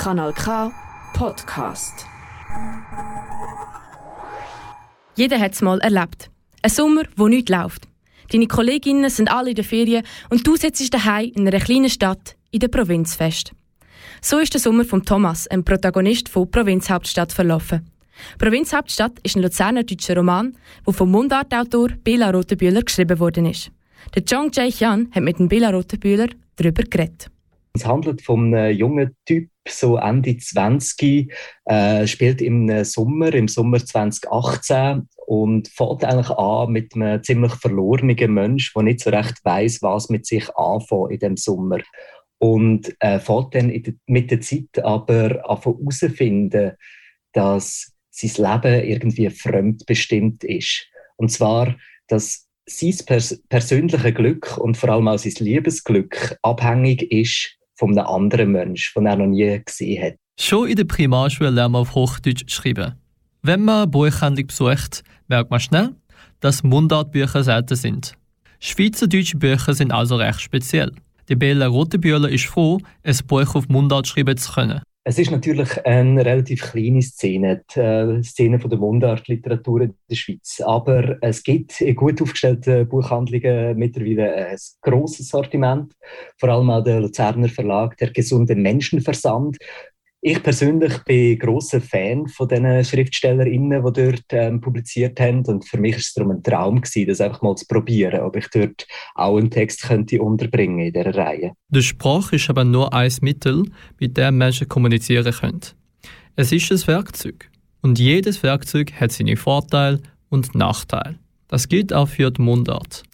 Kanal K Podcast. Jeder hat es mal erlebt. Ein Sommer, wo nichts läuft. Deine Kolleginnen sind alle in der Ferien und du sitzt daheim in einer kleinen Stadt in der Provinz fest. So ist der Sommer von Thomas, ein Protagonist von Provinzhauptstadt, verlaufen. Provinzhauptstadt ist ein Luzerner deutscher Roman, der vom Mundartautor Bela Rotenbühler geschrieben worden ist. Der Zhang Jae-hyun hat mit dem Bela Rotenbühler darüber geredet. Es handelt von einem jungen Typ, so Ende 20, äh, spielt im Sommer, im Sommer 2018 und fängt eigentlich an mit einem ziemlich verlorenen Mensch, der nicht so recht weiß, was mit sich anfängt in dem Sommer. Und äh, fängt dann de, mit der Zeit aber herausfinden, dass sein Leben irgendwie fremdbestimmt ist. Und zwar, dass sein pers persönliches Glück und vor allem auch sein Liebesglück abhängig ist von einem anderen Menschen, den er noch nie gesehen hat. Schon in der Primarschule lernt man auf Hochdeutsch schreiben. Wenn man eine Buchhandlung besucht, merkt man schnell, dass Mundartbücher selten sind. Schweizerdeutsche Bücher sind also recht speziell. Die Bella Rotenbühler ist froh, ein Buch auf Mundart schreiben zu können. Es ist natürlich eine relativ kleine Szene, die äh, Szene von der Mundartliteratur in der Schweiz. Aber es gibt in gut aufgestellten Buchhandlungen mittlerweile ein grosses Sortiment. Vor allem auch der Luzerner Verlag, der gesunde Menschenversand, ich persönlich bin großer Fan von den Schriftstellerinnen, die dort ähm, publiziert haben. Und für mich war es darum ein Traum, gewesen, das einfach mal zu probieren, ob ich dort auch einen Text könnte unterbringen in dieser Reihe. Die Sprache ist aber nur ein Mittel, mit dem Menschen kommunizieren können. Es ist ein Werkzeug. Und jedes Werkzeug hat seine Vorteile und Nachteile. Das gilt auch für die Mundart.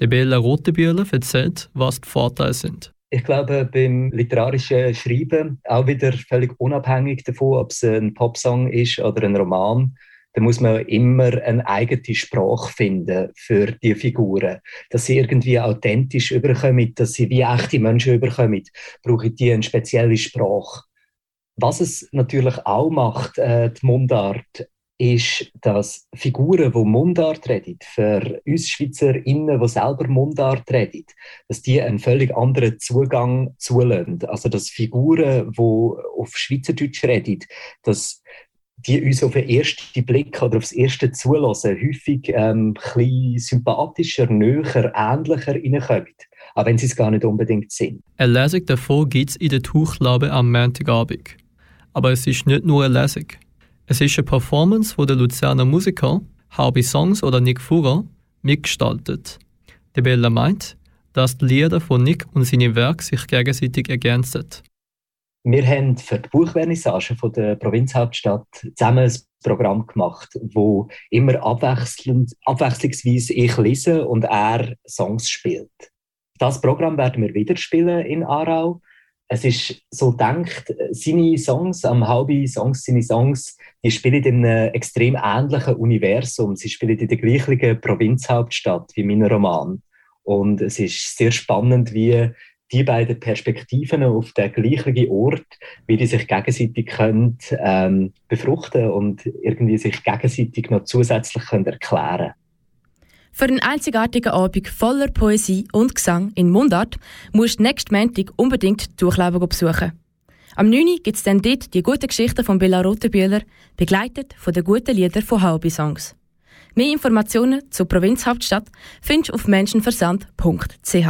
Der Bella Rotenbühler erzählt, was die Vorteile sind. Ich glaube, beim literarischen Schreiben, auch wieder völlig unabhängig davon, ob es ein Popsong ist oder ein Roman, da muss man immer eine eigene Sprache finden für die Figuren. Dass sie irgendwie authentisch überkommen, dass sie wie echte Menschen überkommen, brauche ich die eine spezielle Sprache. Was es natürlich auch macht, äh, die Mundart, ist, dass Figuren, die Mundart reden, für uns SchweizerInnen, die selber Mundart reden, dass die einen völlig anderen Zugang zulassen. Also, dass Figuren, die auf Schweizerdeutsch reden, dass die uns auf den ersten Blick oder aufs erste Zulassen häufig ähm, ein sympathischer, näher, ähnlicher reinkommen. Auch wenn sie es gar nicht unbedingt sind. Eine Lesung davon gibt es in der Tuchlabe am Montagabend. Aber es ist nicht nur eine Lesung. Es ist eine Performance, wo der Luzerner Musiker Harby Songs oder Nick Fuhrer mitgestaltet. Die Bella meint, dass die Lieder von Nick und seine Werke sich gegenseitig ergänzen. Wir haben für die Buchvernissage von der Provinzhauptstadt zusammen ein Programm gemacht, wo immer abwechselnd, abwechslungsweise ich lese und er Songs spielt. Das Programm werden wir wieder spielen in Aarau es ist so denkt, seine Songs, am halben Songs, seine Songs, die spielen in einem extrem ähnlichen Universum. Sie spielen in der gleichen Provinzhauptstadt wie mein Roman. Und es ist sehr spannend, wie die beiden Perspektiven auf den gleichen Ort, wie die sich gegenseitig können, ähm, befruchten und irgendwie sich gegenseitig noch zusätzlich können erklären können. Für einen einzigartigen Abend voller Poesie und Gesang in Mundart musst du nächsten Montag unbedingt die Durchlaufen besuchen. Am 9. gibt es dann dort die guten Geschichten von Bella Rotenbühler, begleitet von den guten Liedern von Haubi Songs. Mehr Informationen zur Provinzhauptstadt findest du auf menschenversand.ch.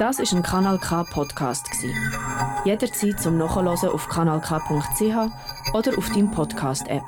Das ist ein Kanal K Podcast Jederzeit zum Nachhören auf kanalk.ch oder auf deinem Podcast App.